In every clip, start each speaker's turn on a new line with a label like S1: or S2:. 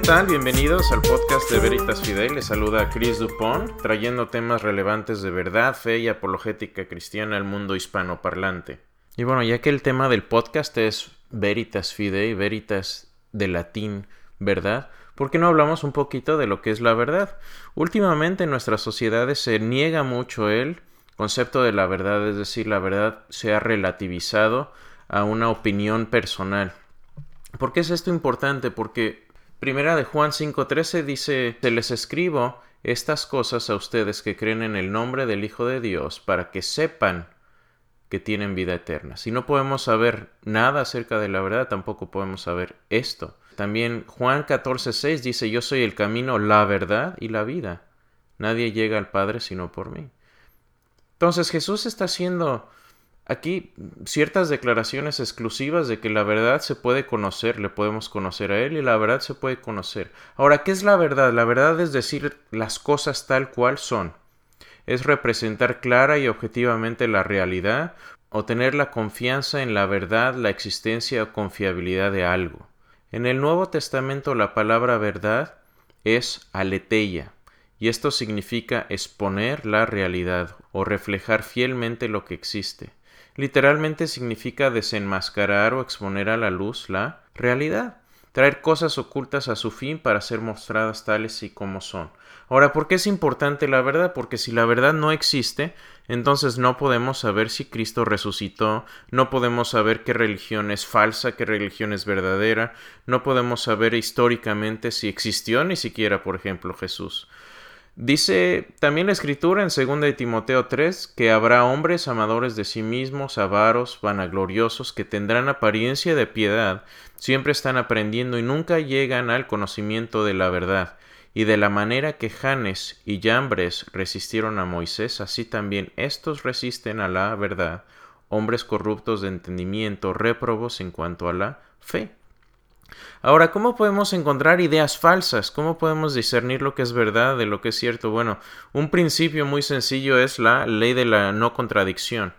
S1: tal? Bienvenidos al podcast de Veritas Fidel. Les saluda Chris Dupont, trayendo temas relevantes de verdad, fe y apologética cristiana al mundo hispanoparlante. Y bueno, ya que el tema del podcast es Veritas Fidei, Veritas de latín, ¿verdad? ¿Por qué no hablamos un poquito de lo que es la verdad? Últimamente en nuestras sociedades se niega mucho el concepto de la verdad, es decir, la verdad se ha relativizado a una opinión personal. ¿Por qué es esto importante? Porque Primera de Juan 5:13 dice, se les escribo estas cosas a ustedes que creen en el nombre del Hijo de Dios para que sepan que tienen vida eterna. Si no podemos saber nada acerca de la verdad, tampoco podemos saber esto. También Juan 14:6 dice, yo soy el camino, la verdad y la vida. Nadie llega al Padre sino por mí. Entonces Jesús está haciendo aquí ciertas declaraciones exclusivas de que la verdad se puede conocer, le podemos conocer a Él y la verdad se puede conocer. Ahora, ¿qué es la verdad? La verdad es decir las cosas tal cual son. Es representar clara y objetivamente la realidad o tener la confianza en la verdad, la existencia o confiabilidad de algo. En el Nuevo Testamento la palabra verdad es aleteia, y esto significa exponer la realidad o reflejar fielmente lo que existe. Literalmente significa desenmascarar o exponer a la luz la realidad, traer cosas ocultas a su fin para ser mostradas tales y como son. Ahora, ¿por qué es importante la verdad? Porque si la verdad no existe, entonces no podemos saber si Cristo resucitó, no podemos saber qué religión es falsa, qué religión es verdadera, no podemos saber históricamente si existió ni siquiera, por ejemplo, Jesús. Dice también la escritura en 2 de Timoteo 3 que habrá hombres amadores de sí mismos, avaros, vanagloriosos, que tendrán apariencia de piedad, siempre están aprendiendo y nunca llegan al conocimiento de la verdad. Y de la manera que Janes y Yambres resistieron a Moisés, así también estos resisten a la verdad, hombres corruptos de entendimiento, réprobos en cuanto a la fe. Ahora, ¿cómo podemos encontrar ideas falsas? ¿Cómo podemos discernir lo que es verdad de lo que es cierto? Bueno, un principio muy sencillo es la ley de la no contradicción.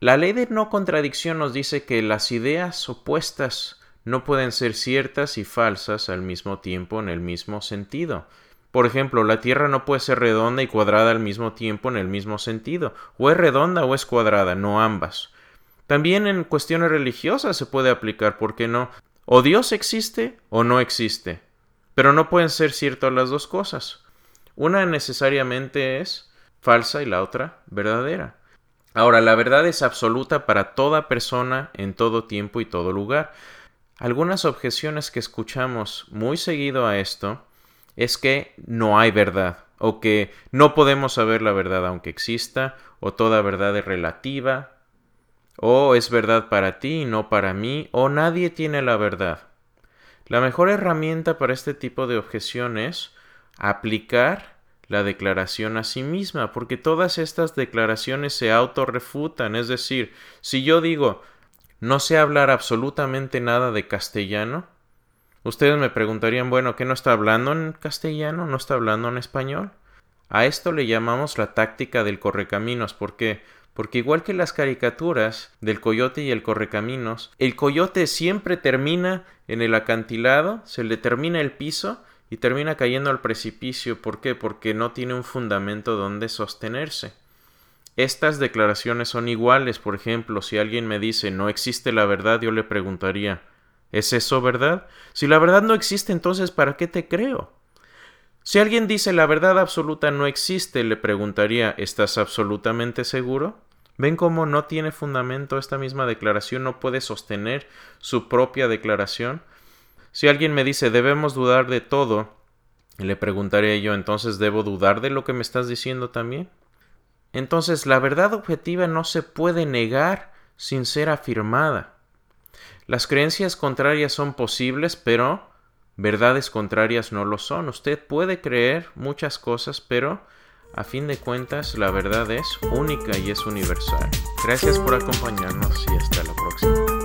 S1: La ley de no contradicción nos dice que las ideas opuestas no pueden ser ciertas y falsas al mismo tiempo en el mismo sentido. Por ejemplo, la Tierra no puede ser redonda y cuadrada al mismo tiempo en el mismo sentido. O es redonda o es cuadrada, no ambas. También en cuestiones religiosas se puede aplicar, ¿por qué no? O Dios existe o no existe, pero no pueden ser ciertas las dos cosas. Una necesariamente es falsa y la otra verdadera. Ahora, la verdad es absoluta para toda persona en todo tiempo y todo lugar. Algunas objeciones que escuchamos muy seguido a esto es que no hay verdad, o que no podemos saber la verdad aunque exista, o toda verdad es relativa, o es verdad para ti y no para mí, o nadie tiene la verdad. La mejor herramienta para este tipo de objeción es aplicar la declaración a sí misma, porque todas estas declaraciones se autorrefutan, es decir, si yo digo no sé hablar absolutamente nada de castellano, ustedes me preguntarían, bueno, ¿qué no está hablando en castellano? ¿No está hablando en español? A esto le llamamos la táctica del correcaminos, porque porque igual que las caricaturas del coyote y el correcaminos, el coyote siempre termina en el acantilado, se le termina el piso y termina cayendo al precipicio. ¿Por qué? Porque no tiene un fundamento donde sostenerse. Estas declaraciones son iguales. Por ejemplo, si alguien me dice no existe la verdad, yo le preguntaría ¿Es eso verdad? Si la verdad no existe, entonces ¿para qué te creo? Si alguien dice la verdad absoluta no existe, le preguntaría ¿Estás absolutamente seguro? ¿Ven cómo no tiene fundamento esta misma declaración? ¿No puede sostener su propia declaración? Si alguien me dice debemos dudar de todo, le preguntaré yo entonces ¿debo dudar de lo que me estás diciendo también? Entonces la verdad objetiva no se puede negar sin ser afirmada. Las creencias contrarias son posibles, pero verdades contrarias no lo son. Usted puede creer muchas cosas, pero a fin de cuentas, la verdad es única y es universal. Gracias por acompañarnos y hasta la próxima.